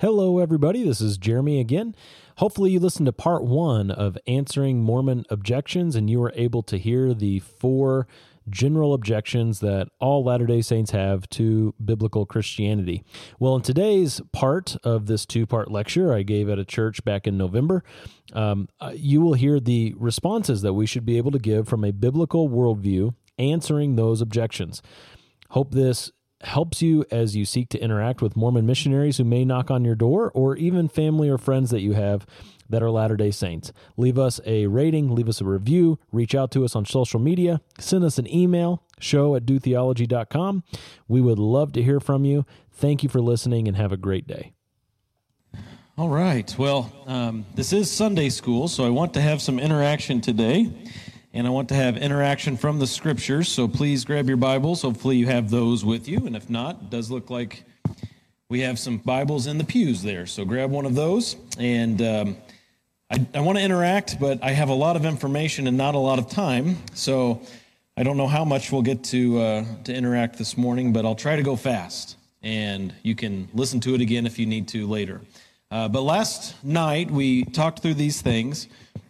Hello, everybody. This is Jeremy again. Hopefully, you listened to part one of answering Mormon objections and you were able to hear the four general objections that all Latter day Saints have to biblical Christianity. Well, in today's part of this two part lecture I gave at a church back in November, um, uh, you will hear the responses that we should be able to give from a biblical worldview answering those objections. Hope this helps you as you seek to interact with Mormon missionaries who may knock on your door or even family or friends that you have that are Latter day Saints. Leave us a rating, leave us a review, reach out to us on social media, send us an email, show at dotheology.com. We would love to hear from you. Thank you for listening and have a great day. All right. Well, um, this is Sunday school, so I want to have some interaction today and I want to have interaction from the scriptures. So please grab your Bibles. Hopefully, you have those with you. And if not, it does look like we have some Bibles in the pews there. So grab one of those. And um, I, I want to interact, but I have a lot of information and not a lot of time. So I don't know how much we'll get to, uh, to interact this morning, but I'll try to go fast. And you can listen to it again if you need to later. Uh, but last night, we talked through these things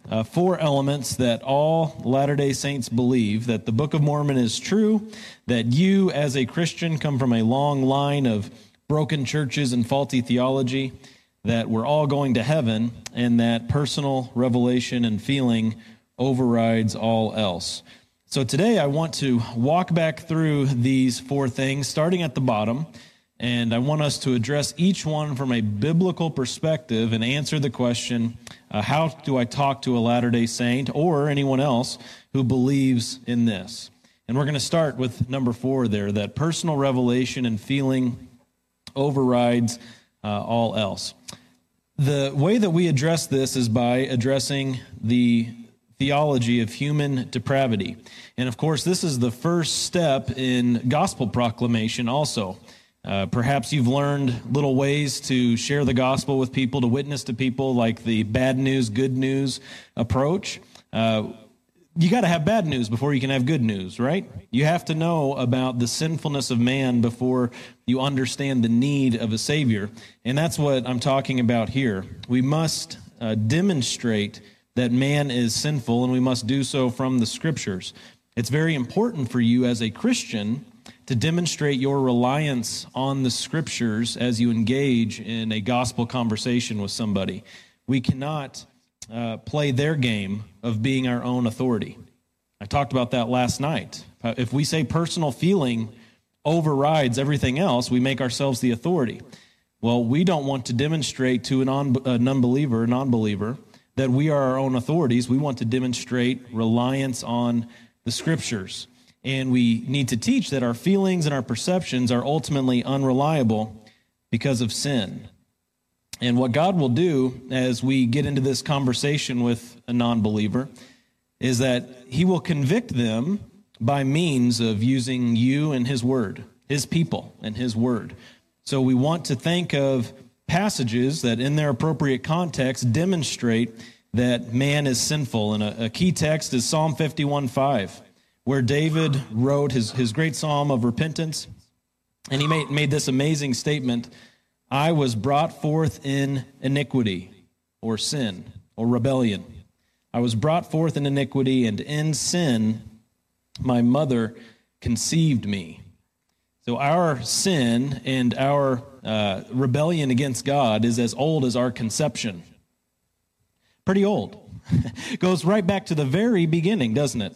uh, four elements that all Latter day Saints believe that the Book of Mormon is true, that you, as a Christian, come from a long line of broken churches and faulty theology, that we're all going to heaven, and that personal revelation and feeling overrides all else. So today I want to walk back through these four things, starting at the bottom. And I want us to address each one from a biblical perspective and answer the question uh, how do I talk to a Latter day Saint or anyone else who believes in this? And we're going to start with number four there that personal revelation and feeling overrides uh, all else. The way that we address this is by addressing the theology of human depravity. And of course, this is the first step in gospel proclamation, also. Uh, perhaps you've learned little ways to share the gospel with people, to witness to people, like the bad news, good news approach. Uh, you got to have bad news before you can have good news, right? You have to know about the sinfulness of man before you understand the need of a Savior. And that's what I'm talking about here. We must uh, demonstrate that man is sinful, and we must do so from the Scriptures. It's very important for you as a Christian to demonstrate your reliance on the scriptures as you engage in a gospel conversation with somebody. We cannot uh, play their game of being our own authority. I talked about that last night. If we say personal feeling overrides everything else, we make ourselves the authority. Well, we don't want to demonstrate to an, un- a non-believer, non-believer, that we are our own authorities. We want to demonstrate reliance on the scriptures. And we need to teach that our feelings and our perceptions are ultimately unreliable because of sin. And what God will do as we get into this conversation with a non believer is that He will convict them by means of using you and His Word, His people and His Word. So we want to think of passages that, in their appropriate context, demonstrate that man is sinful. And a, a key text is Psalm 51 5 where David wrote his, his great psalm of repentance. And he made, made this amazing statement I was brought forth in iniquity, or sin, or rebellion. I was brought forth in iniquity, and in sin my mother conceived me. So our sin and our uh, rebellion against God is as old as our conception. Pretty old. Goes right back to the very beginning, doesn't it?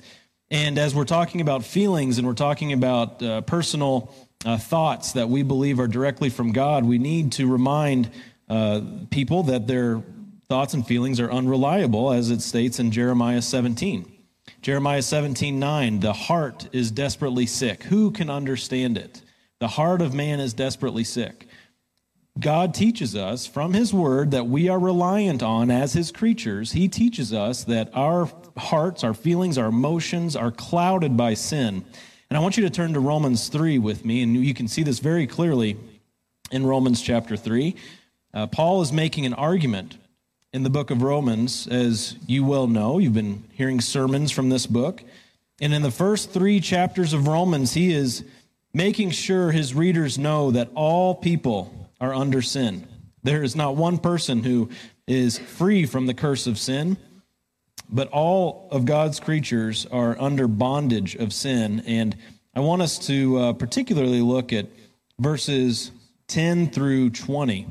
And as we're talking about feelings and we're talking about uh, personal uh, thoughts that we believe are directly from God, we need to remind uh, people that their thoughts and feelings are unreliable, as it states in Jeremiah 17. Jeremiah 17, 9, the heart is desperately sick. Who can understand it? The heart of man is desperately sick. God teaches us from His Word that we are reliant on as His creatures. He teaches us that our hearts, our feelings, our emotions are clouded by sin. And I want you to turn to Romans 3 with me, and you can see this very clearly in Romans chapter 3. Uh, Paul is making an argument in the book of Romans, as you well know. You've been hearing sermons from this book. And in the first three chapters of Romans, he is making sure his readers know that all people are under sin. There is not one person who is free from the curse of sin, but all of God's creatures are under bondage of sin. And I want us to uh, particularly look at verses 10 through 20.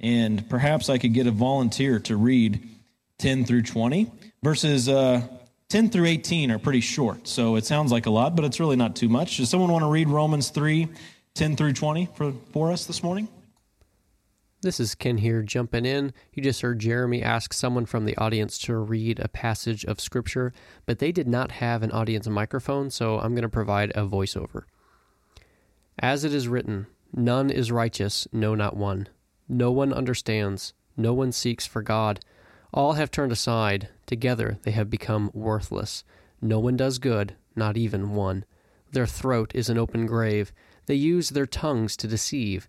And perhaps I could get a volunteer to read 10 through 20. Verses uh, 10 through 18 are pretty short, so it sounds like a lot, but it's really not too much. Does someone want to read Romans 3 10 through 20 for, for us this morning? This is Ken here jumping in. You just heard Jeremy ask someone from the audience to read a passage of Scripture, but they did not have an audience microphone, so I'm going to provide a voiceover. As it is written, None is righteous, no, not one. No one understands, no one seeks for God. All have turned aside, together they have become worthless. No one does good, not even one. Their throat is an open grave. They use their tongues to deceive.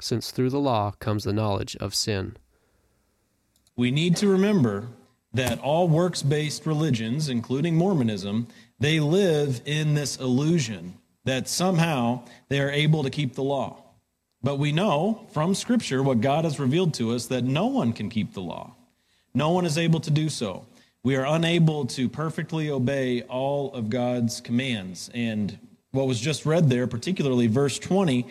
since through the law comes the knowledge of sin. We need to remember that all works based religions, including Mormonism, they live in this illusion that somehow they are able to keep the law. But we know from Scripture what God has revealed to us that no one can keep the law. No one is able to do so. We are unable to perfectly obey all of God's commands. And what was just read there, particularly verse 20,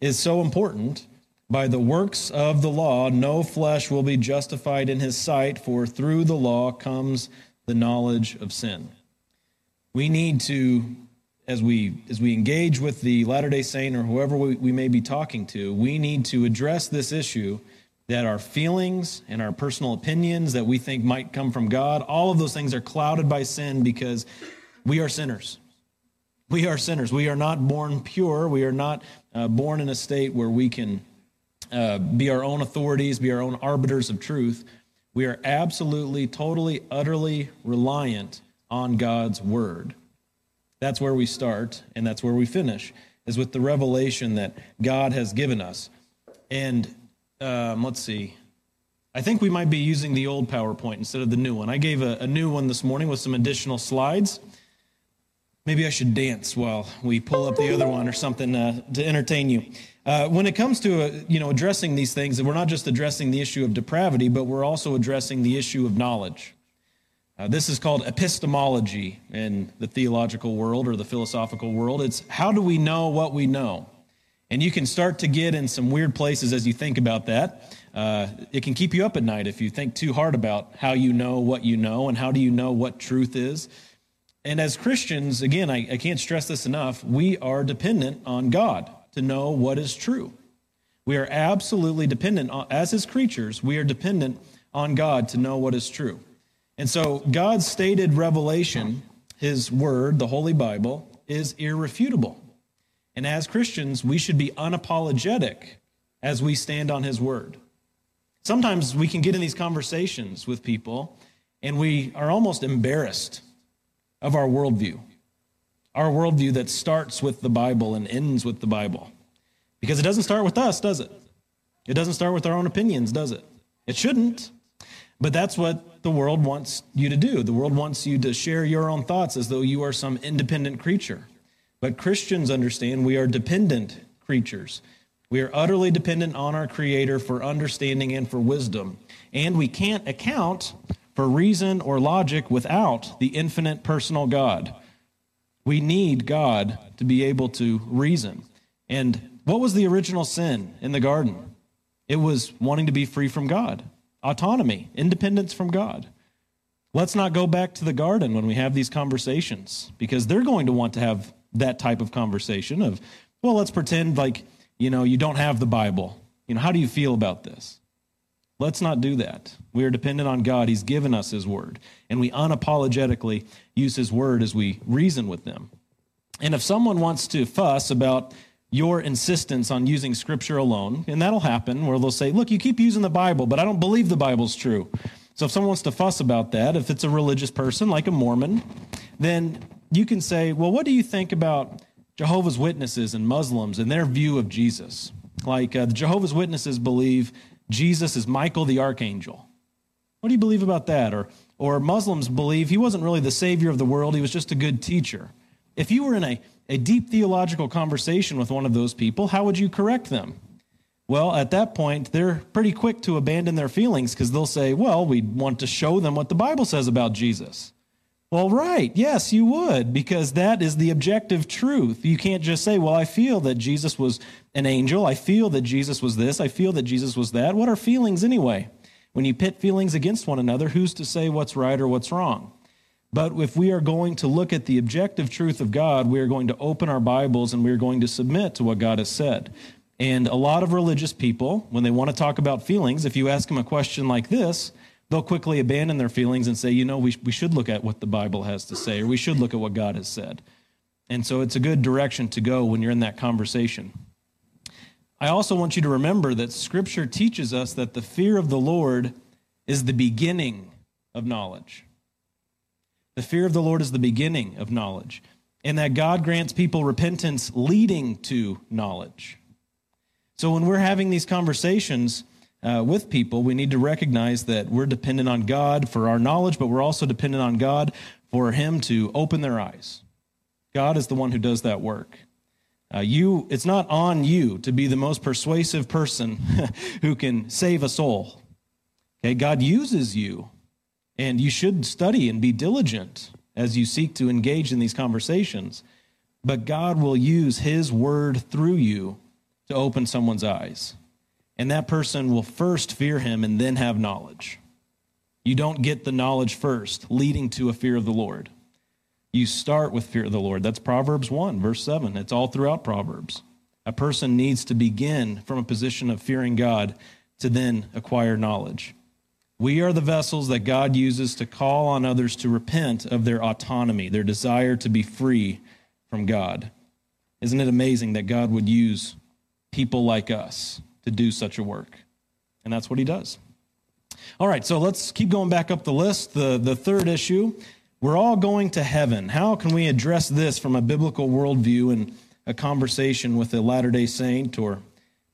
is so important. By the works of the law, no flesh will be justified in his sight, for through the law comes the knowledge of sin. We need to as we as we engage with the Latter Day Saint or whoever we, we may be talking to, we need to address this issue that our feelings and our personal opinions that we think might come from God, all of those things are clouded by sin because we are sinners. We are sinners. We are not born pure. We are not uh, born in a state where we can uh, be our own authorities, be our own arbiters of truth. We are absolutely, totally, utterly reliant on God's word. That's where we start, and that's where we finish, is with the revelation that God has given us. And um, let's see. I think we might be using the old PowerPoint instead of the new one. I gave a, a new one this morning with some additional slides. Maybe I should dance while we pull up the other one or something uh, to entertain you. Uh, when it comes to uh, you know addressing these things, we're not just addressing the issue of depravity, but we're also addressing the issue of knowledge. Uh, this is called epistemology in the theological world or the philosophical world. It's how do we know what we know? And you can start to get in some weird places as you think about that. Uh, it can keep you up at night if you think too hard about how you know what you know and how do you know what truth is. And as Christians, again, I, I can't stress this enough, we are dependent on God to know what is true. We are absolutely dependent, on, as His creatures, we are dependent on God to know what is true. And so God's stated revelation, his word, the Holy Bible, is irrefutable. And as Christians, we should be unapologetic as we stand on his word. Sometimes we can get in these conversations with people and we are almost embarrassed of our worldview. Our worldview that starts with the Bible and ends with the Bible. Because it doesn't start with us, does it? It doesn't start with our own opinions, does it? It shouldn't. But that's what the world wants you to do. The world wants you to share your own thoughts as though you are some independent creature. But Christians understand we are dependent creatures. We are utterly dependent on our Creator for understanding and for wisdom. And we can't account for reason or logic without the infinite personal God. We need God to be able to reason. And what was the original sin in the garden? It was wanting to be free from God autonomy, independence from God. Let's not go back to the garden when we have these conversations because they're going to want to have that type of conversation of, well, let's pretend like, you know, you don't have the Bible. You know, how do you feel about this? Let's not do that. We are dependent on God. He's given us His word, and we unapologetically use His word as we reason with them. And if someone wants to fuss about your insistence on using scripture alone, and that'll happen where they'll say, Look, you keep using the Bible, but I don't believe the Bible's true. So if someone wants to fuss about that, if it's a religious person like a Mormon, then you can say, Well, what do you think about Jehovah's Witnesses and Muslims and their view of Jesus? Like uh, the Jehovah's Witnesses believe Jesus is Michael the archangel. What do you believe about that? Or, or Muslims believe he wasn't really the savior of the world, he was just a good teacher. If you were in a, a deep theological conversation with one of those people, how would you correct them? Well, at that point, they're pretty quick to abandon their feelings because they'll say, well, we want to show them what the Bible says about Jesus. Well, right. Yes, you would, because that is the objective truth. You can't just say, well, I feel that Jesus was an angel. I feel that Jesus was this. I feel that Jesus was that. What are feelings anyway? When you pit feelings against one another, who's to say what's right or what's wrong? But if we are going to look at the objective truth of God, we are going to open our Bibles and we are going to submit to what God has said. And a lot of religious people, when they want to talk about feelings, if you ask them a question like this, they'll quickly abandon their feelings and say, you know, we, we should look at what the Bible has to say, or we should look at what God has said. And so it's a good direction to go when you're in that conversation. I also want you to remember that Scripture teaches us that the fear of the Lord is the beginning of knowledge. The fear of the Lord is the beginning of knowledge, and that God grants people repentance leading to knowledge. So when we're having these conversations, uh, with people, we need to recognize that we're dependent on God for our knowledge, but we're also dependent on God for Him to open their eyes. God is the one who does that work. Uh, you, it's not on you to be the most persuasive person who can save a soul. Okay, God uses you, and you should study and be diligent as you seek to engage in these conversations. But God will use His word through you to open someone's eyes and that person will first fear him and then have knowledge. You don't get the knowledge first, leading to a fear of the Lord. You start with fear of the Lord. That's Proverbs 1, verse 7. It's all throughout Proverbs. A person needs to begin from a position of fearing God to then acquire knowledge. We are the vessels that God uses to call on others to repent of their autonomy, their desire to be free from God. Isn't it amazing that God would use people like us to do such a work. And that's what he does. All right, so let's keep going back up the list. The, the third issue we're all going to heaven. How can we address this from a biblical worldview and a conversation with a Latter day Saint or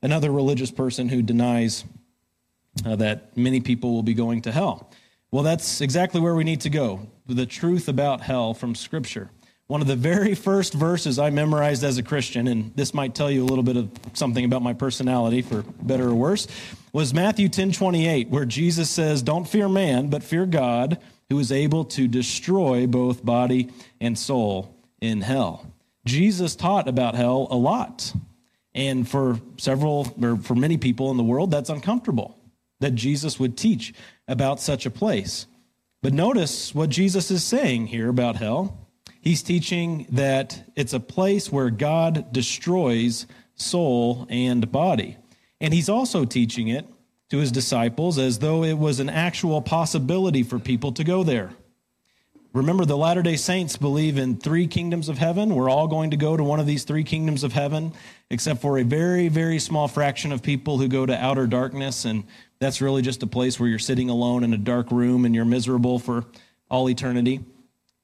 another religious person who denies uh, that many people will be going to hell? Well, that's exactly where we need to go the truth about hell from Scripture. One of the very first verses I memorized as a Christian, and this might tell you a little bit of something about my personality, for better or worse, was Matthew 10 28, where Jesus says, Don't fear man, but fear God, who is able to destroy both body and soul in hell. Jesus taught about hell a lot. And for several, or for many people in the world, that's uncomfortable that Jesus would teach about such a place. But notice what Jesus is saying here about hell. He's teaching that it's a place where God destroys soul and body. And he's also teaching it to his disciples as though it was an actual possibility for people to go there. Remember, the Latter day Saints believe in three kingdoms of heaven. We're all going to go to one of these three kingdoms of heaven, except for a very, very small fraction of people who go to outer darkness. And that's really just a place where you're sitting alone in a dark room and you're miserable for all eternity.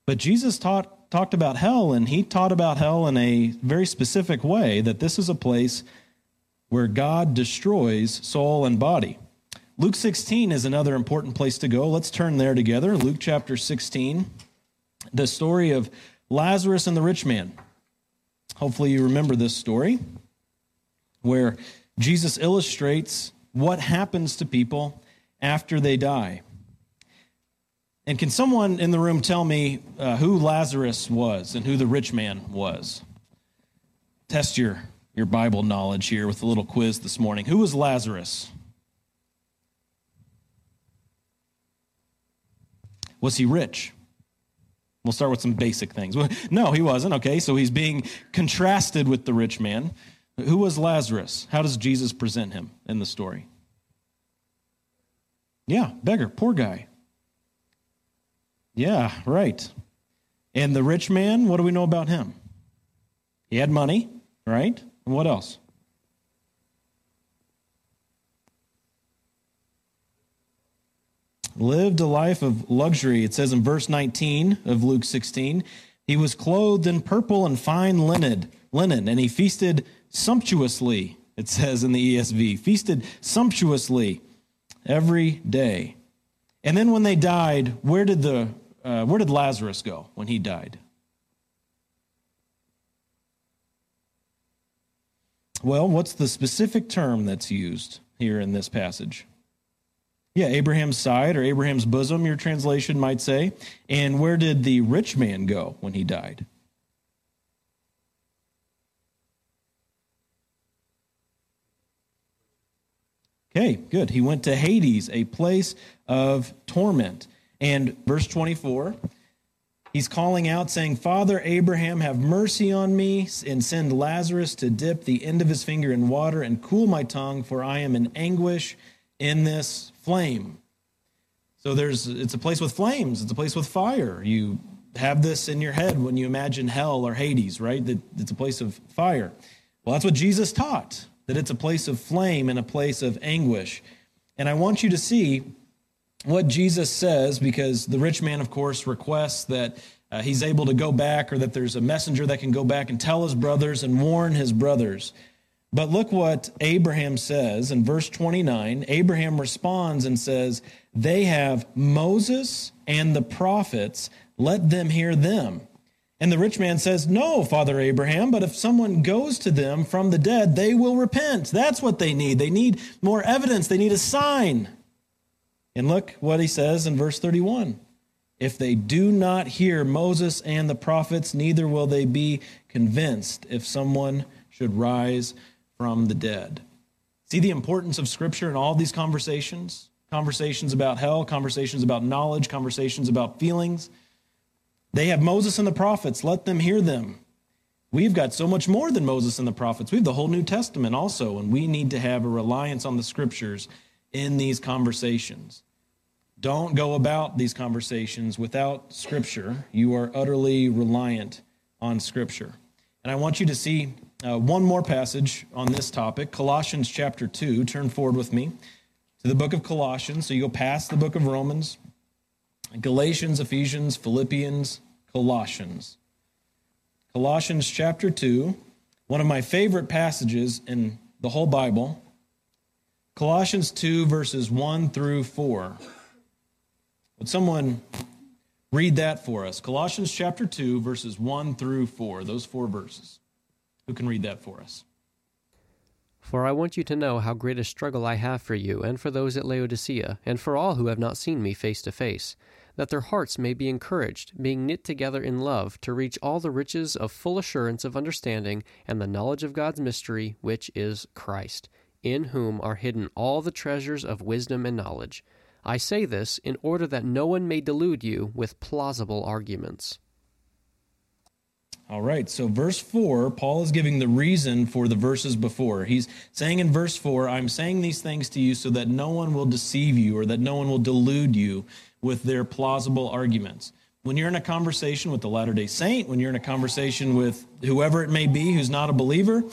But Jesus taught talked about hell, and he taught about hell in a very specific way that this is a place where God destroys soul and body. Luke 16 is another important place to go. Let's turn there together. Luke chapter 16, the story of Lazarus and the rich man. Hopefully, you remember this story where Jesus illustrates what happens to people after they die. And can someone in the room tell me uh, who Lazarus was and who the rich man was? Test your, your Bible knowledge here with a little quiz this morning. Who was Lazarus? Was he rich? We'll start with some basic things. No, he wasn't. Okay, so he's being contrasted with the rich man. Who was Lazarus? How does Jesus present him in the story? Yeah, beggar, poor guy. Yeah, right. And the rich man, what do we know about him? He had money, right? And what else? Lived a life of luxury. It says in verse 19 of Luke 16, he was clothed in purple and fine linen, linen, and he feasted sumptuously. It says in the ESV, feasted sumptuously every day. And then when they died, where did the uh, where did Lazarus go when he died? Well, what's the specific term that's used here in this passage? Yeah, Abraham's side or Abraham's bosom, your translation might say. And where did the rich man go when he died? Okay, good. He went to Hades, a place of torment. And verse 24, he's calling out, saying, Father Abraham, have mercy on me, and send Lazarus to dip the end of his finger in water and cool my tongue, for I am in anguish in this flame. So there's it's a place with flames, it's a place with fire. You have this in your head when you imagine hell or Hades, right? That it's a place of fire. Well, that's what Jesus taught that it's a place of flame and a place of anguish. And I want you to see what Jesus says because the rich man, of course, requests that uh, he's able to go back or that there's a messenger that can go back and tell his brothers and warn his brothers. But look what Abraham says in verse 29. Abraham responds and says, They have Moses and the prophets, let them hear them. And the rich man says, No, Father Abraham, but if someone goes to them from the dead, they will repent. That's what they need. They need more evidence, they need a sign. And look what he says in verse 31 If they do not hear Moses and the prophets, neither will they be convinced if someone should rise from the dead. See the importance of Scripture in all these conversations? Conversations about hell, conversations about knowledge, conversations about feelings. They have Moses and the prophets. Let them hear them. We've got so much more than Moses and the prophets. We have the whole New Testament also, and we need to have a reliance on the scriptures in these conversations. Don't go about these conversations without scripture. You are utterly reliant on scripture. And I want you to see uh, one more passage on this topic Colossians chapter 2. Turn forward with me to the book of Colossians. So you go past the book of Romans, Galatians, Ephesians, Philippians, Colossians. Colossians chapter 2, one of my favorite passages in the whole Bible. Colossians 2, verses 1 through 4. Would someone read that for us? Colossians chapter 2, verses 1 through 4, those four verses. Who can read that for us? For I want you to know how great a struggle I have for you, and for those at Laodicea, and for all who have not seen me face to face that their hearts may be encouraged, being knit together in love, to reach all the riches of full assurance of understanding and the knowledge of God's mystery, which is Christ, in whom are hidden all the treasures of wisdom and knowledge. I say this in order that no one may delude you with plausible arguments. All right, so verse 4, Paul is giving the reason for the verses before. He's saying in verse 4, I'm saying these things to you so that no one will deceive you or that no one will delude you with their plausible arguments. When you're in a conversation with the Latter day Saint, when you're in a conversation with whoever it may be who's not a believer,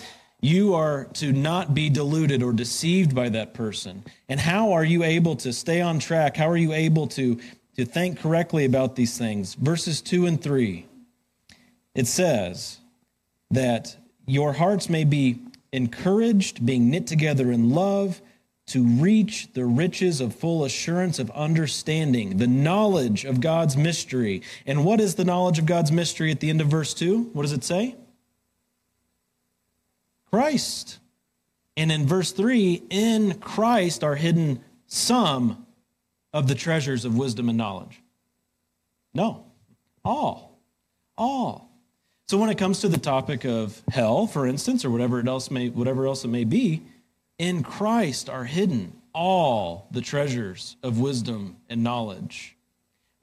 you are to not be deluded or deceived by that person. And how are you able to stay on track? How are you able to, to think correctly about these things? Verses 2 and 3, it says that your hearts may be encouraged, being knit together in love to reach the riches of full assurance of understanding, the knowledge of God's mystery. And what is the knowledge of God's mystery at the end of verse 2? What does it say? Christ. And in verse 3, in Christ are hidden some of the treasures of wisdom and knowledge. No, all. All. So when it comes to the topic of hell, for instance, or whatever else may whatever else it may be, in Christ are hidden all the treasures of wisdom and knowledge.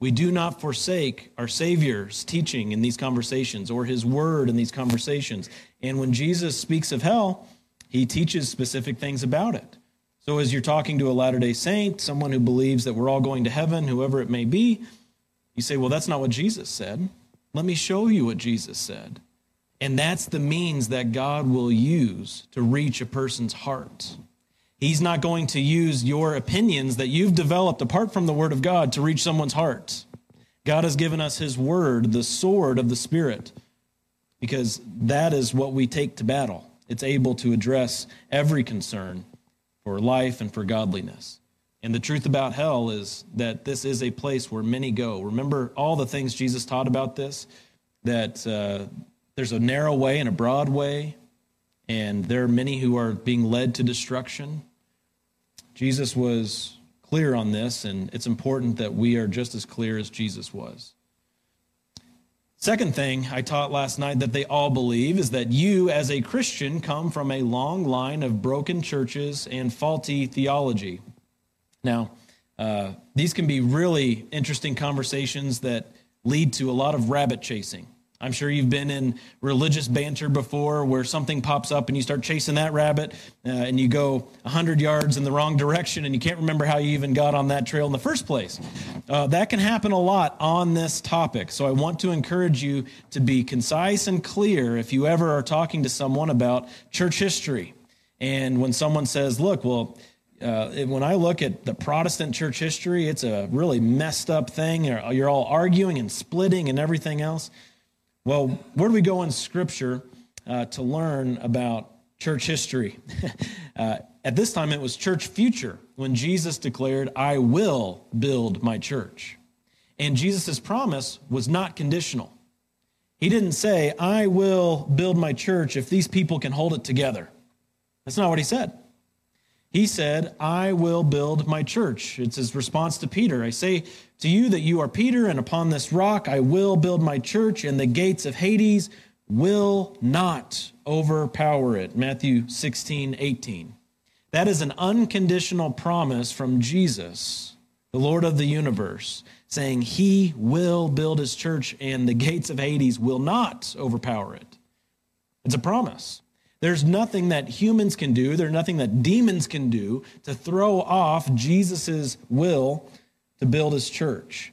We do not forsake our Savior's teaching in these conversations or his word in these conversations. And when Jesus speaks of hell, he teaches specific things about it. So, as you're talking to a Latter day Saint, someone who believes that we're all going to heaven, whoever it may be, you say, Well, that's not what Jesus said. Let me show you what Jesus said. And that's the means that God will use to reach a person's heart. He's not going to use your opinions that you've developed apart from the Word of God to reach someone's heart. God has given us His Word, the sword of the Spirit, because that is what we take to battle. It's able to address every concern for life and for godliness. And the truth about hell is that this is a place where many go. Remember all the things Jesus taught about this? That uh, there's a narrow way and a broad way, and there are many who are being led to destruction. Jesus was clear on this, and it's important that we are just as clear as Jesus was. Second thing I taught last night that they all believe is that you, as a Christian, come from a long line of broken churches and faulty theology. Now, uh, these can be really interesting conversations that lead to a lot of rabbit chasing. I'm sure you've been in religious banter before where something pops up and you start chasing that rabbit uh, and you go 100 yards in the wrong direction and you can't remember how you even got on that trail in the first place. Uh, that can happen a lot on this topic. So I want to encourage you to be concise and clear if you ever are talking to someone about church history. And when someone says, look, well, uh, when I look at the Protestant church history, it's a really messed up thing. You're, you're all arguing and splitting and everything else. Well, where do we go in Scripture uh, to learn about church history? uh, at this time, it was church future when Jesus declared, I will build my church. And Jesus' promise was not conditional. He didn't say, I will build my church if these people can hold it together. That's not what he said. He said, I will build my church. It's his response to Peter. I say to you that you are Peter, and upon this rock I will build my church, and the gates of Hades will not overpower it. Matthew 16, 18. That is an unconditional promise from Jesus, the Lord of the universe, saying he will build his church, and the gates of Hades will not overpower it. It's a promise. There's nothing that humans can do, there's nothing that demons can do to throw off Jesus' will to build his church.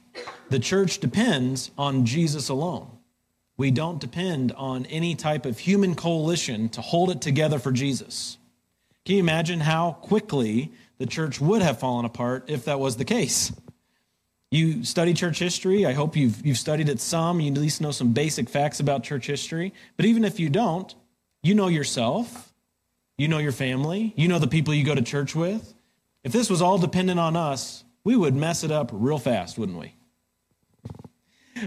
The church depends on Jesus alone. We don't depend on any type of human coalition to hold it together for Jesus. Can you imagine how quickly the church would have fallen apart if that was the case? You study church history. I hope you've, you've studied it some. You at least know some basic facts about church history. But even if you don't, you know yourself, you know your family, you know the people you go to church with. If this was all dependent on us, we would mess it up real fast, wouldn't we?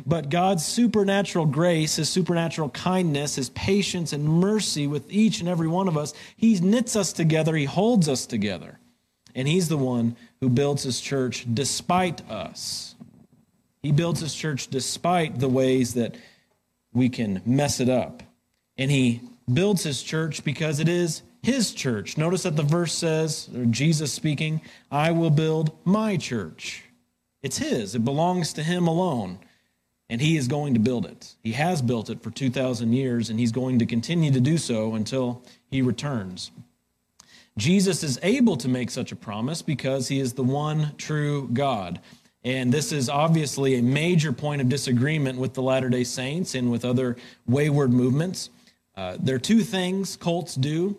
But God's supernatural grace, His supernatural kindness, His patience and mercy with each and every one of us, He knits us together, He holds us together. And He's the one who builds His church despite us. He builds His church despite the ways that we can mess it up. And He builds his church because it is his church. Notice that the verse says, or Jesus speaking, I will build my church. It's his, it belongs to him alone. And he is going to build it. He has built it for 2,000 years, and he's going to continue to do so until he returns. Jesus is able to make such a promise because he is the one true God. And this is obviously a major point of disagreement with the Latter day Saints and with other wayward movements. Uh, there are two things cults do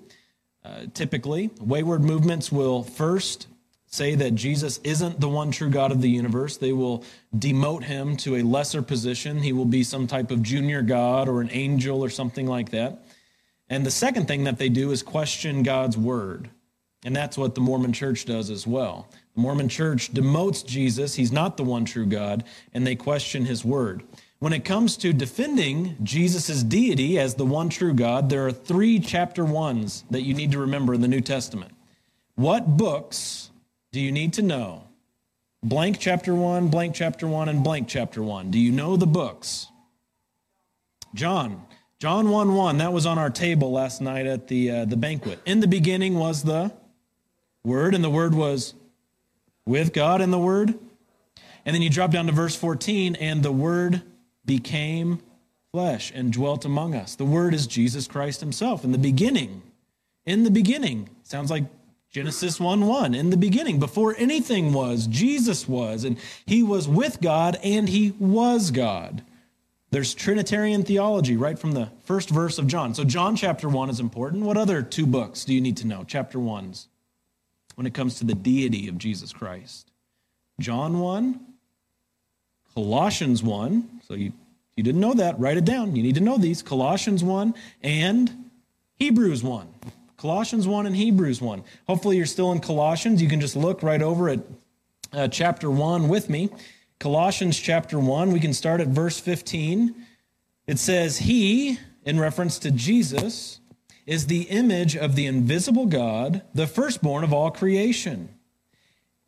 uh, typically. Wayward movements will first say that Jesus isn't the one true God of the universe. They will demote him to a lesser position. He will be some type of junior God or an angel or something like that. And the second thing that they do is question God's word. And that's what the Mormon church does as well. The Mormon church demotes Jesus, he's not the one true God, and they question his word. When it comes to defending Jesus' deity as the one true God, there are three chapter ones that you need to remember in the New Testament. What books do you need to know? Blank chapter one, blank chapter one, and blank chapter one. Do you know the books? John. John 1 1, that was on our table last night at the, uh, the banquet. In the beginning was the Word, and the Word was with God, and the Word. And then you drop down to verse 14, and the Word became flesh and dwelt among us. The Word is Jesus Christ Himself. In the beginning, in the beginning, sounds like Genesis 1 1. In the beginning, before anything was, Jesus was, and He was with God and He was God. There's Trinitarian theology right from the first verse of John. So, John chapter 1 is important. What other two books do you need to know? Chapter 1s when it comes to the deity of Jesus Christ. John 1, Colossians 1. So, you, you didn't know that, write it down. You need to know these Colossians 1 and Hebrews 1. Colossians 1 and Hebrews 1. Hopefully, you're still in Colossians. You can just look right over at uh, chapter 1 with me. Colossians chapter 1, we can start at verse 15. It says, He, in reference to Jesus, is the image of the invisible God, the firstborn of all creation.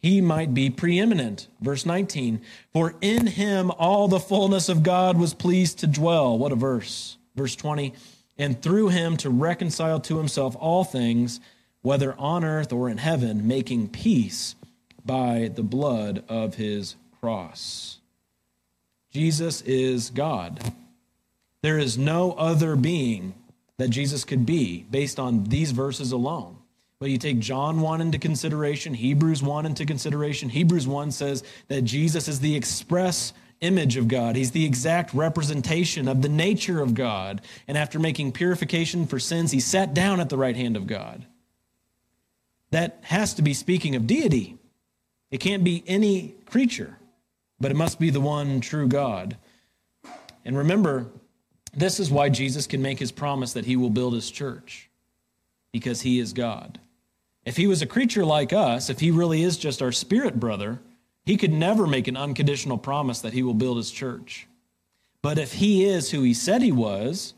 he might be preeminent. Verse 19, for in him all the fullness of God was pleased to dwell. What a verse. Verse 20, and through him to reconcile to himself all things, whether on earth or in heaven, making peace by the blood of his cross. Jesus is God. There is no other being that Jesus could be based on these verses alone. But you take John 1 into consideration, Hebrews 1 into consideration. Hebrews 1 says that Jesus is the express image of God. He's the exact representation of the nature of God. And after making purification for sins, he sat down at the right hand of God. That has to be speaking of deity. It can't be any creature, but it must be the one true God. And remember, this is why Jesus can make his promise that he will build his church, because he is God. If he was a creature like us, if he really is just our spirit brother, he could never make an unconditional promise that he will build his church. But if he is who he said he was,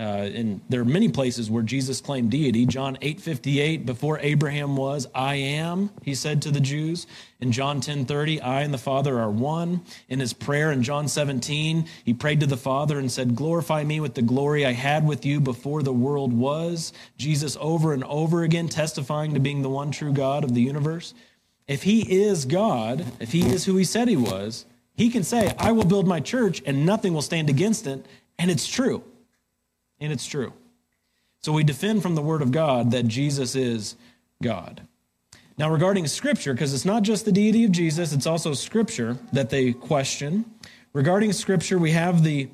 uh, and there are many places where Jesus claimed deity. John 8:58, before Abraham was, I am, he said to the Jews. In John 10:30, I and the Father are one. In his prayer in John 17, he prayed to the Father and said, "Glorify me with the glory I had with you before the world was." Jesus over and over again testifying to being the one true God of the universe. If he is God, if he is who he said he was, he can say, "I will build my church and nothing will stand against it." And it's true and it's true. So we defend from the Word of God that Jesus is God. Now, regarding Scripture, because it's not just the deity of Jesus, it's also Scripture that they question. Regarding Scripture, we have the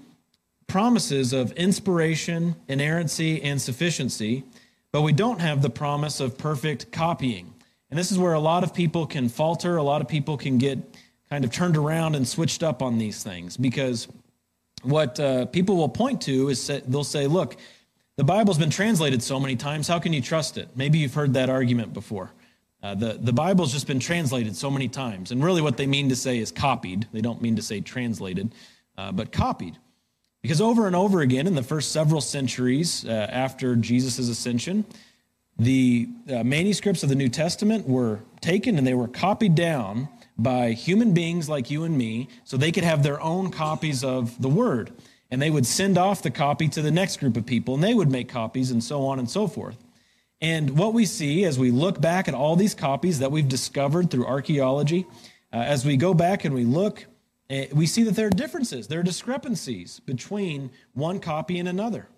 promises of inspiration, inerrancy, and sufficiency, but we don't have the promise of perfect copying. And this is where a lot of people can falter, a lot of people can get kind of turned around and switched up on these things because what uh, people will point to is they'll say, look, the Bible's been translated so many times, how can you trust it? Maybe you've heard that argument before. Uh, the, the Bible's just been translated so many times. And really, what they mean to say is copied. They don't mean to say translated, uh, but copied. Because over and over again, in the first several centuries uh, after Jesus' ascension, the uh, manuscripts of the New Testament were taken and they were copied down by human beings like you and me so they could have their own copies of the word. And they would send off the copy to the next group of people, and they would make copies, and so on and so forth. And what we see as we look back at all these copies that we've discovered through archaeology, uh, as we go back and we look, uh, we see that there are differences, there are discrepancies between one copy and another.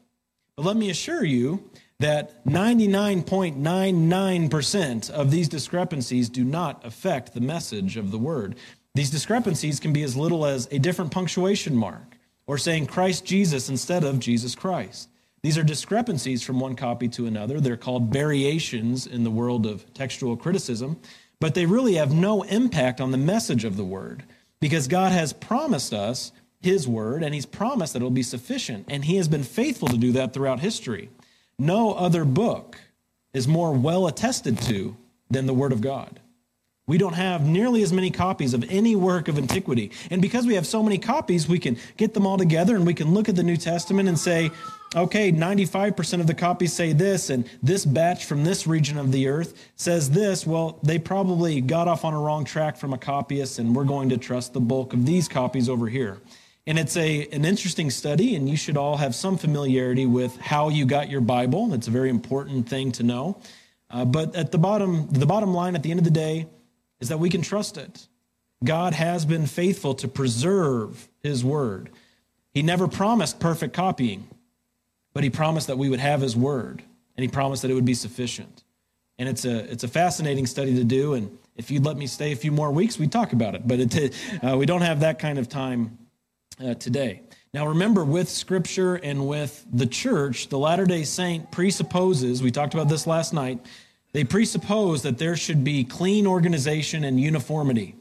But let me assure you that 99.99% of these discrepancies do not affect the message of the word. These discrepancies can be as little as a different punctuation mark or saying Christ Jesus instead of Jesus Christ. These are discrepancies from one copy to another. They're called variations in the world of textual criticism, but they really have no impact on the message of the word because God has promised us his word and he's promised that it'll be sufficient, and he has been faithful to do that throughout history. No other book is more well attested to than the Word of God. We don't have nearly as many copies of any work of antiquity. And because we have so many copies, we can get them all together and we can look at the New Testament and say, okay, 95% of the copies say this, and this batch from this region of the earth says this. Well, they probably got off on a wrong track from a copyist, and we're going to trust the bulk of these copies over here. And it's a, an interesting study, and you should all have some familiarity with how you got your Bible. It's a very important thing to know. Uh, but at the bottom, the bottom line at the end of the day is that we can trust it. God has been faithful to preserve his word. He never promised perfect copying, but he promised that we would have his word, and he promised that it would be sufficient. And it's a, it's a fascinating study to do. And if you'd let me stay a few more weeks, we'd talk about it. But it, uh, we don't have that kind of time uh, today. Now, remember, with Scripture and with the church, the Latter day Saint presupposes, we talked about this last night, they presuppose that there should be clean organization and uniformity.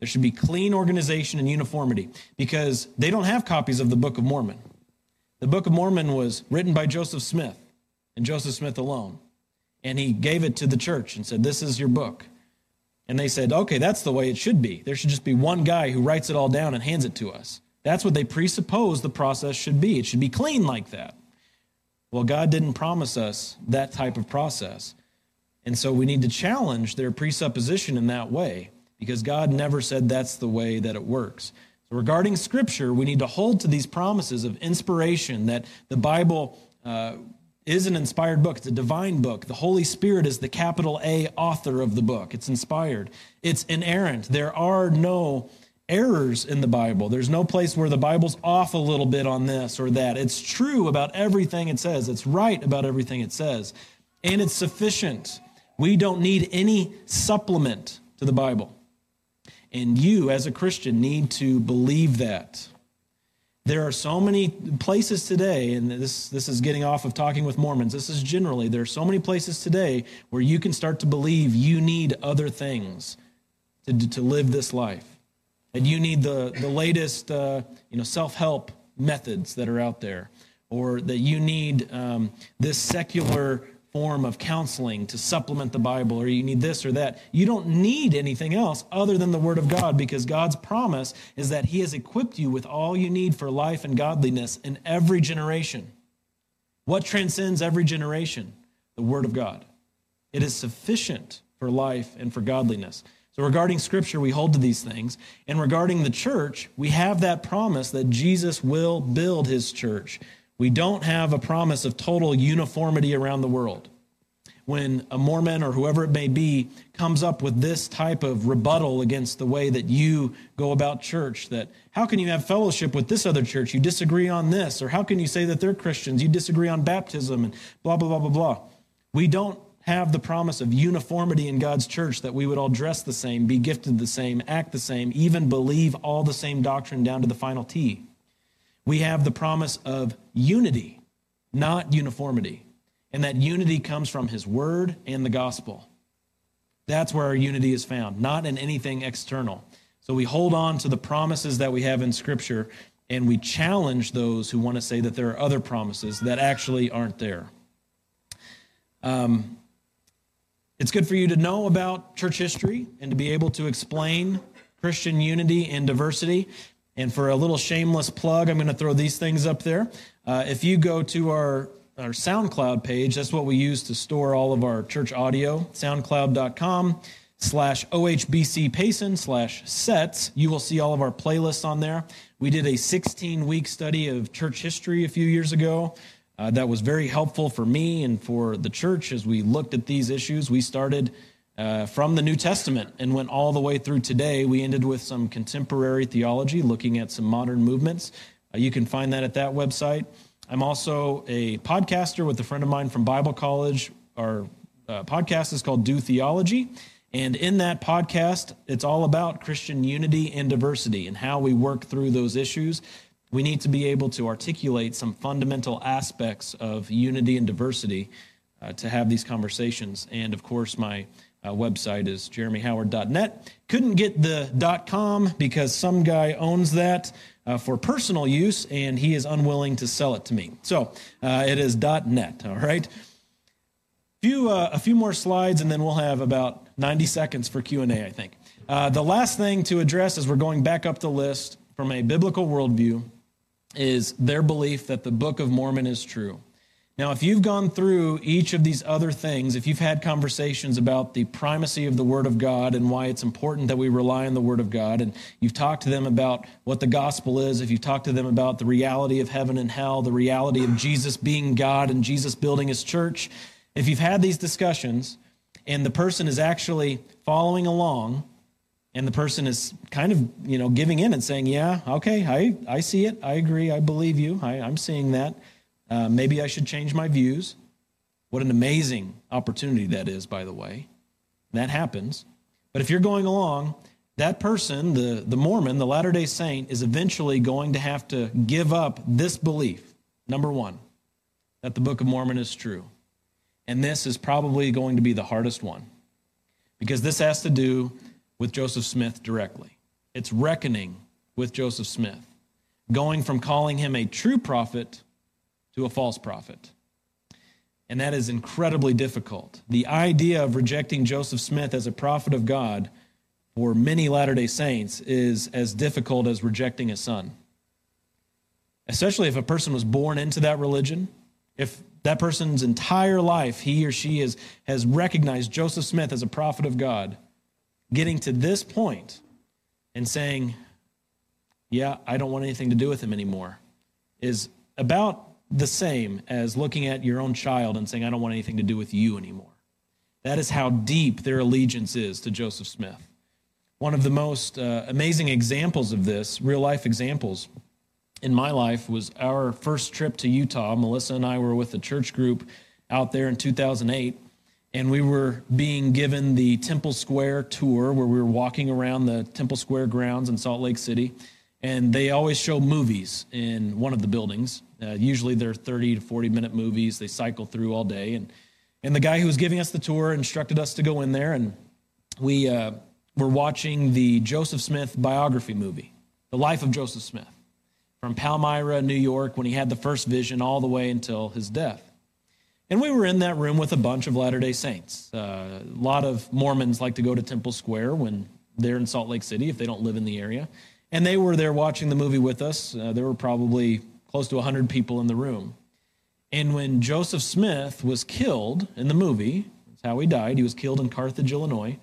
There should be clean organization and uniformity because they don't have copies of the Book of Mormon. The Book of Mormon was written by Joseph Smith and Joseph Smith alone. And he gave it to the church and said, This is your book. And they said, Okay, that's the way it should be. There should just be one guy who writes it all down and hands it to us. That's what they presuppose the process should be. It should be clean like that. Well, God didn't promise us that type of process. And so we need to challenge their presupposition in that way because God never said that's the way that it works. So, regarding Scripture, we need to hold to these promises of inspiration that the Bible uh, is an inspired book. It's a divine book. The Holy Spirit is the capital A author of the book. It's inspired, it's inerrant. There are no errors in the Bible. There's no place where the Bible's off a little bit on this or that. It's true about everything it says, it's right about everything it says, and it's sufficient. We don't need any supplement to the Bible. And you, as a Christian, need to believe that. There are so many places today, and this, this is getting off of talking with Mormons. This is generally, there are so many places today where you can start to believe you need other things to, to live this life and you need the, the latest uh, you know, self-help methods that are out there. Or that you need um, this secular form of counseling to supplement the bible or you need this or that. You don't need anything else other than the word of god because god's promise is that he has equipped you with all you need for life and godliness in every generation. What transcends every generation? The word of god. It is sufficient for life and for godliness so, regarding Scripture, we hold to these things. And regarding the church, we have that promise that Jesus will build his church. We don't have a promise of total uniformity around the world. When a Mormon or whoever it may be comes up with this type of rebuttal against the way that you go about church, that how can you have fellowship with this other church? You disagree on this. Or how can you say that they're Christians? You disagree on baptism and blah, blah, blah, blah, blah. We don't have the promise of uniformity in God's church, that we would all dress the same, be gifted the same, act the same, even believe all the same doctrine down to the final T. We have the promise of unity, not uniformity. And that unity comes from His Word and the gospel. That's where our unity is found, not in anything external. So we hold on to the promises that we have in Scripture and we challenge those who want to say that there are other promises that actually aren't there. Um, it's good for you to know about church history and to be able to explain Christian unity and diversity. And for a little shameless plug, I'm going to throw these things up there. Uh, if you go to our, our SoundCloud page, that's what we use to store all of our church audio, soundcloud.com slash OHBC Payson slash sets. You will see all of our playlists on there. We did a 16 week study of church history a few years ago. Uh, that was very helpful for me and for the church as we looked at these issues. We started uh, from the New Testament and went all the way through today. We ended with some contemporary theology, looking at some modern movements. Uh, you can find that at that website. I'm also a podcaster with a friend of mine from Bible College. Our uh, podcast is called Do Theology. And in that podcast, it's all about Christian unity and diversity and how we work through those issues we need to be able to articulate some fundamental aspects of unity and diversity uh, to have these conversations. And of course, my uh, website is jeremyhoward.net. Couldn't get the .com because some guy owns that uh, for personal use, and he is unwilling to sell it to me. So uh, it is .net. All right. Few, uh, a few more slides, and then we'll have about 90 seconds for Q and A. I think. Uh, the last thing to address as we're going back up the list from a biblical worldview is their belief that the Book of Mormon is true. Now, if you've gone through each of these other things, if you've had conversations about the primacy of the Word of God and why it's important that we rely on the Word of God, and you've talked to them about what the gospel is, if you've talked to them about the reality of heaven and hell, the reality of Jesus being God and Jesus building his church, If you've had these discussions and the person is actually following along and the person is kind of you know giving in and saying yeah okay i, I see it. I agree. I believe you. I, i'm seeing that. Uh, maybe i should change my views. What an amazing opportunity that is by the way. That happens. But if you're going along that person the, the mormon the latter day saint is eventually going to have to give up this belief number one that the book of mormon is true. And this is probably going to be the hardest one. Because this has to do with Joseph Smith directly. It's reckoning with Joseph Smith, going from calling him a true prophet to a false prophet. And that is incredibly difficult. The idea of rejecting Joseph Smith as a prophet of God for many Latter day Saints is as difficult as rejecting a son. Especially if a person was born into that religion, if that person's entire life, he or she is, has recognized Joseph Smith as a prophet of God, getting to this point and saying, Yeah, I don't want anything to do with him anymore, is about the same as looking at your own child and saying, I don't want anything to do with you anymore. That is how deep their allegiance is to Joseph Smith. One of the most uh, amazing examples of this, real life examples in my life, was our first trip to Utah. Melissa and I were with a church group out there in 2008 and we were being given the Temple Square tour where we were walking around the Temple Square grounds in Salt Lake City. And they always show movies in one of the buildings. Uh, usually they're 30 to 40 minute movies. They cycle through all day. And, and the guy who was giving us the tour instructed us to go in there. And we uh, were watching the Joseph Smith biography movie, The Life of Joseph Smith, from Palmyra, New York, when he had the first vision all the way until his death. And we were in that room with a bunch of Latter day Saints. Uh, a lot of Mormons like to go to Temple Square when they're in Salt Lake City if they don't live in the area. And they were there watching the movie with us. Uh, there were probably close to 100 people in the room. And when Joseph Smith was killed in the movie, that's how he died, he was killed in Carthage, Illinois.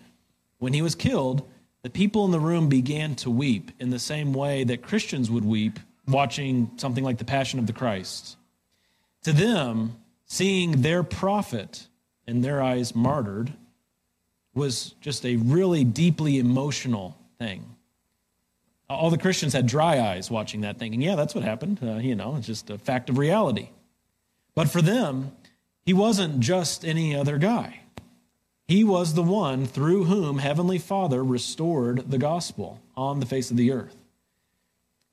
When he was killed, the people in the room began to weep in the same way that Christians would weep watching something like The Passion of the Christ. To them, seeing their prophet, in their eyes, martyred, was just a really deeply emotional thing. All the Christians had dry eyes watching that, thinking, yeah, that's what happened. Uh, you know, it's just a fact of reality. But for them, he wasn't just any other guy. He was the one through whom Heavenly Father restored the gospel on the face of the earth.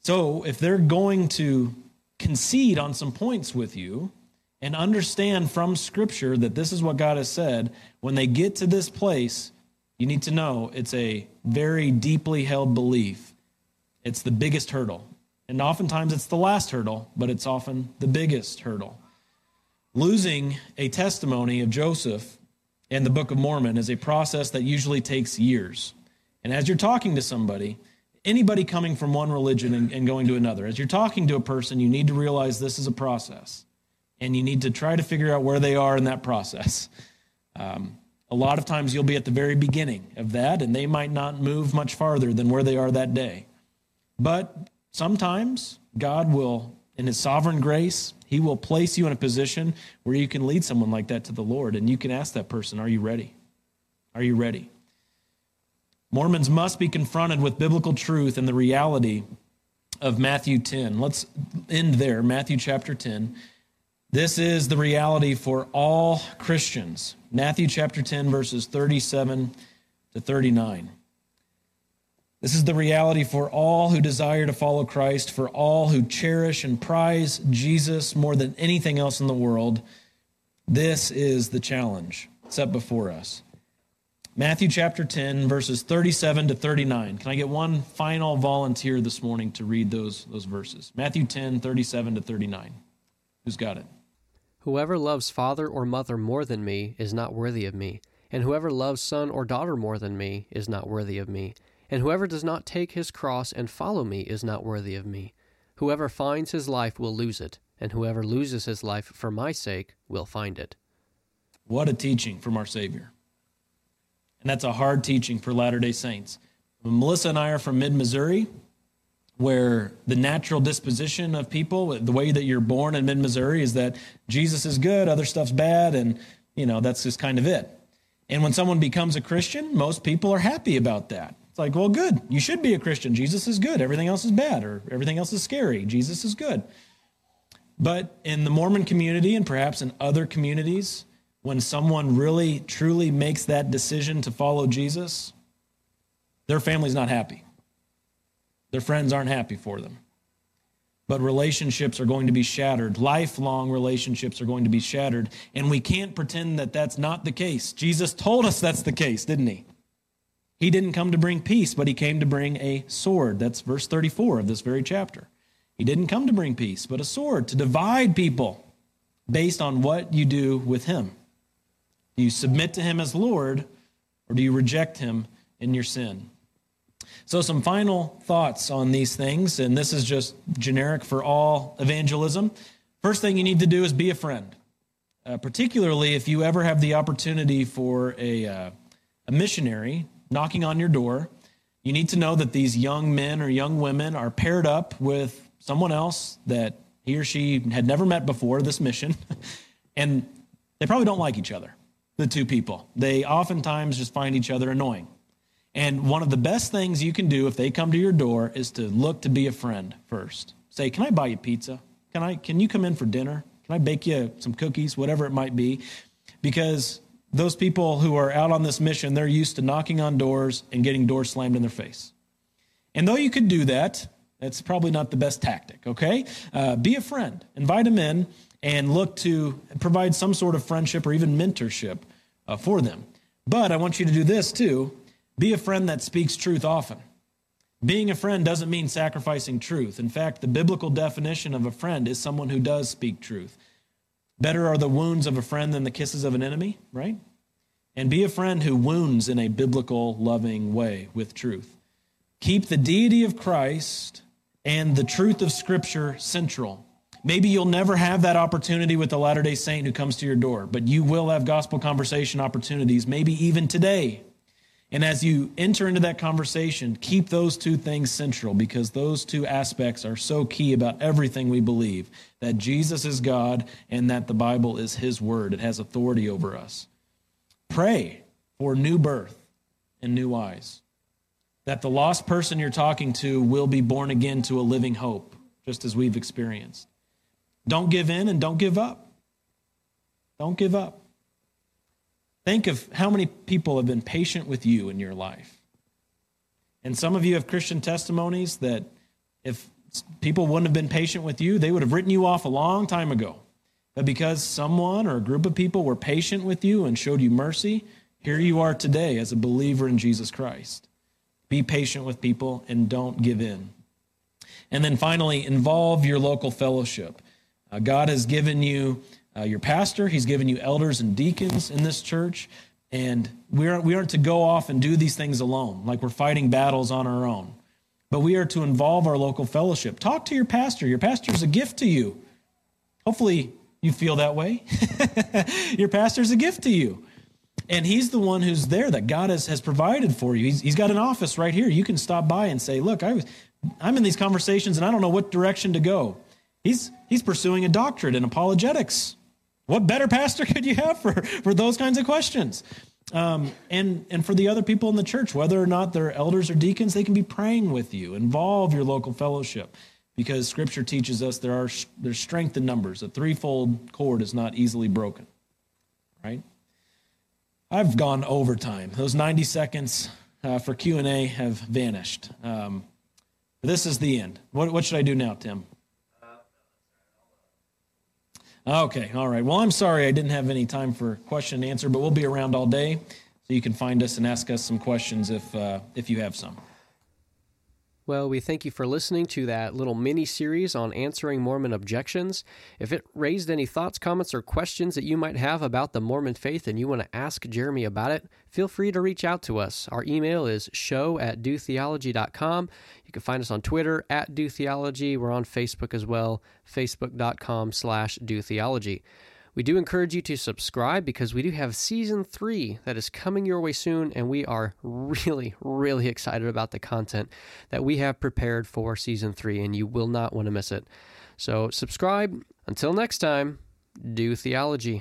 So if they're going to concede on some points with you, and understand from Scripture that this is what God has said, when they get to this place, you need to know it's a very deeply held belief. It's the biggest hurdle. And oftentimes it's the last hurdle, but it's often the biggest hurdle. Losing a testimony of Joseph in the Book of Mormon is a process that usually takes years. And as you're talking to somebody, anybody coming from one religion and, and going to another, as you're talking to a person, you need to realize this is a process and you need to try to figure out where they are in that process. Um, a lot of times you'll be at the very beginning of that, and they might not move much farther than where they are that day. But sometimes God will, in His sovereign grace, He will place you in a position where you can lead someone like that to the Lord, and you can ask that person, Are you ready? Are you ready? Mormons must be confronted with biblical truth and the reality of Matthew 10. Let's end there, Matthew chapter 10. This is the reality for all Christians. Matthew chapter 10, verses 37 to 39. This is the reality for all who desire to follow Christ, for all who cherish and prize Jesus more than anything else in the world. This is the challenge set before us. Matthew chapter 10, verses 37 to 39. Can I get one final volunteer this morning to read those, those verses? Matthew 10, 37 to 39. Who's got it? Whoever loves father or mother more than me is not worthy of me, and whoever loves son or daughter more than me is not worthy of me, and whoever does not take his cross and follow me is not worthy of me. Whoever finds his life will lose it, and whoever loses his life for my sake will find it. What a teaching from our Savior. And that's a hard teaching for Latter day Saints. Melissa and I are from mid Missouri where the natural disposition of people, the way that you're born in mid Missouri, is that Jesus is good, other stuff's bad, and you know, that's just kind of it. And when someone becomes a Christian, most people are happy about that. It's like, well, good. You should be a Christian. Jesus is good. Everything else is bad, or everything else is scary. Jesus is good. But in the Mormon community and perhaps in other communities, when someone really, truly makes that decision to follow Jesus, their family's not happy. Their friends aren't happy for them. But relationships are going to be shattered. Lifelong relationships are going to be shattered. And we can't pretend that that's not the case. Jesus told us that's the case, didn't he? He didn't come to bring peace, but he came to bring a sword. That's verse 34 of this very chapter. He didn't come to bring peace, but a sword to divide people based on what you do with him. Do you submit to him as Lord, or do you reject him in your sin? So, some final thoughts on these things, and this is just generic for all evangelism. First thing you need to do is be a friend, uh, particularly if you ever have the opportunity for a, uh, a missionary knocking on your door. You need to know that these young men or young women are paired up with someone else that he or she had never met before this mission, and they probably don't like each other, the two people. They oftentimes just find each other annoying. And one of the best things you can do if they come to your door is to look to be a friend first. Say, "Can I buy you pizza? Can I can you come in for dinner? Can I bake you some cookies, whatever it might be?" Because those people who are out on this mission, they're used to knocking on doors and getting doors slammed in their face. And though you could do that, that's probably not the best tactic, okay? Uh, be a friend, invite them in, and look to provide some sort of friendship or even mentorship uh, for them. But I want you to do this too be a friend that speaks truth often. Being a friend doesn't mean sacrificing truth. In fact, the biblical definition of a friend is someone who does speak truth. Better are the wounds of a friend than the kisses of an enemy, right? And be a friend who wounds in a biblical, loving way with truth. Keep the deity of Christ and the truth of Scripture central. Maybe you'll never have that opportunity with the Latter day Saint who comes to your door, but you will have gospel conversation opportunities, maybe even today and as you enter into that conversation, keep those two things central because those two aspects are so key about everything we believe that Jesus is God and that the Bible is His Word. It has authority over us. Pray for new birth and new eyes, that the lost person you're talking to will be born again to a living hope, just as we've experienced. Don't give in and don't give up. Don't give up. Think of how many people have been patient with you in your life. And some of you have Christian testimonies that if people wouldn't have been patient with you, they would have written you off a long time ago. But because someone or a group of people were patient with you and showed you mercy, here you are today as a believer in Jesus Christ. Be patient with people and don't give in. And then finally, involve your local fellowship. Uh, God has given you uh, your pastor. He's given you elders and deacons in this church. And we aren't, we aren't to go off and do these things alone, like we're fighting battles on our own. But we are to involve our local fellowship. Talk to your pastor. Your pastor is a gift to you. Hopefully, you feel that way. your pastor is a gift to you. And he's the one who's there that God has, has provided for you. He's, he's got an office right here. You can stop by and say, Look, I was, I'm in these conversations and I don't know what direction to go. He's, he's pursuing a doctorate in apologetics. What better pastor could you have for, for those kinds of questions? Um, and, and for the other people in the church, whether or not they're elders or deacons, they can be praying with you. Involve your local fellowship because scripture teaches us there are there's strength in numbers. A threefold cord is not easily broken. Right? I've gone overtime. Those 90 seconds uh, for Q&A have vanished. Um, this is the end. What, what should I do now, Tim? Okay, all right. Well, I'm sorry I didn't have any time for question and answer, but we'll be around all day, so you can find us and ask us some questions if uh, if you have some. Well, we thank you for listening to that little mini series on answering Mormon objections. If it raised any thoughts, comments, or questions that you might have about the Mormon faith and you want to ask Jeremy about it, feel free to reach out to us. Our email is show at dotheology.com. You can find us on Twitter at dotheology. We're on Facebook as well, facebook.com slash dotheology. We do encourage you to subscribe because we do have season three that is coming your way soon, and we are really, really excited about the content that we have prepared for season three, and you will not want to miss it. So, subscribe. Until next time, do theology.